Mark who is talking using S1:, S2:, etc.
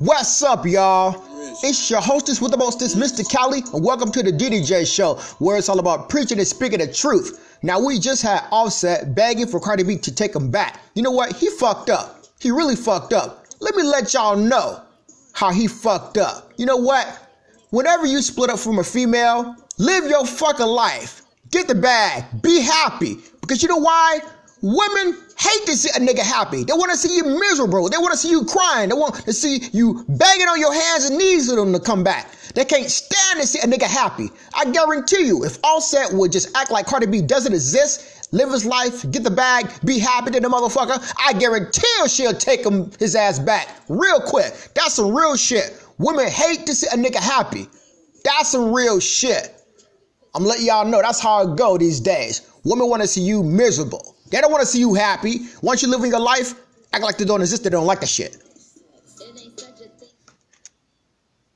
S1: What's up, y'all? It's your hostess with the mostest, Mista Cali, and welcome to the DDJ Show, where it's all about preaching and speaking the truth. Now, we just had Offset begging for Cardi B to take him back. You know what? He fucked up. He really fucked up. Let me let y'all know how he fucked up. You know what? Whenever you split up from a female, live your fucking life. Get the bag. Be happy. Because you know why? Women hate to see a nigga happy. They want to see you miserable. They want to see you crying. They want to see you begging on your hands and knees for them to come back. They can't stand to see a nigga happy. I guarantee you, if Offset would just act like Cardi B doesn't exist, live his life, get the bag, be happy to the motherfucker, I guarantee she'll take him his ass back real quick. That's some real shit. Women hate to see a nigga happy. That's some real shit. I'm letting y'all know that's how it go these days. Women want to see you miserable. They don't want to see you happy. Once you're living your life, act like they don't exist. They don't like that shit.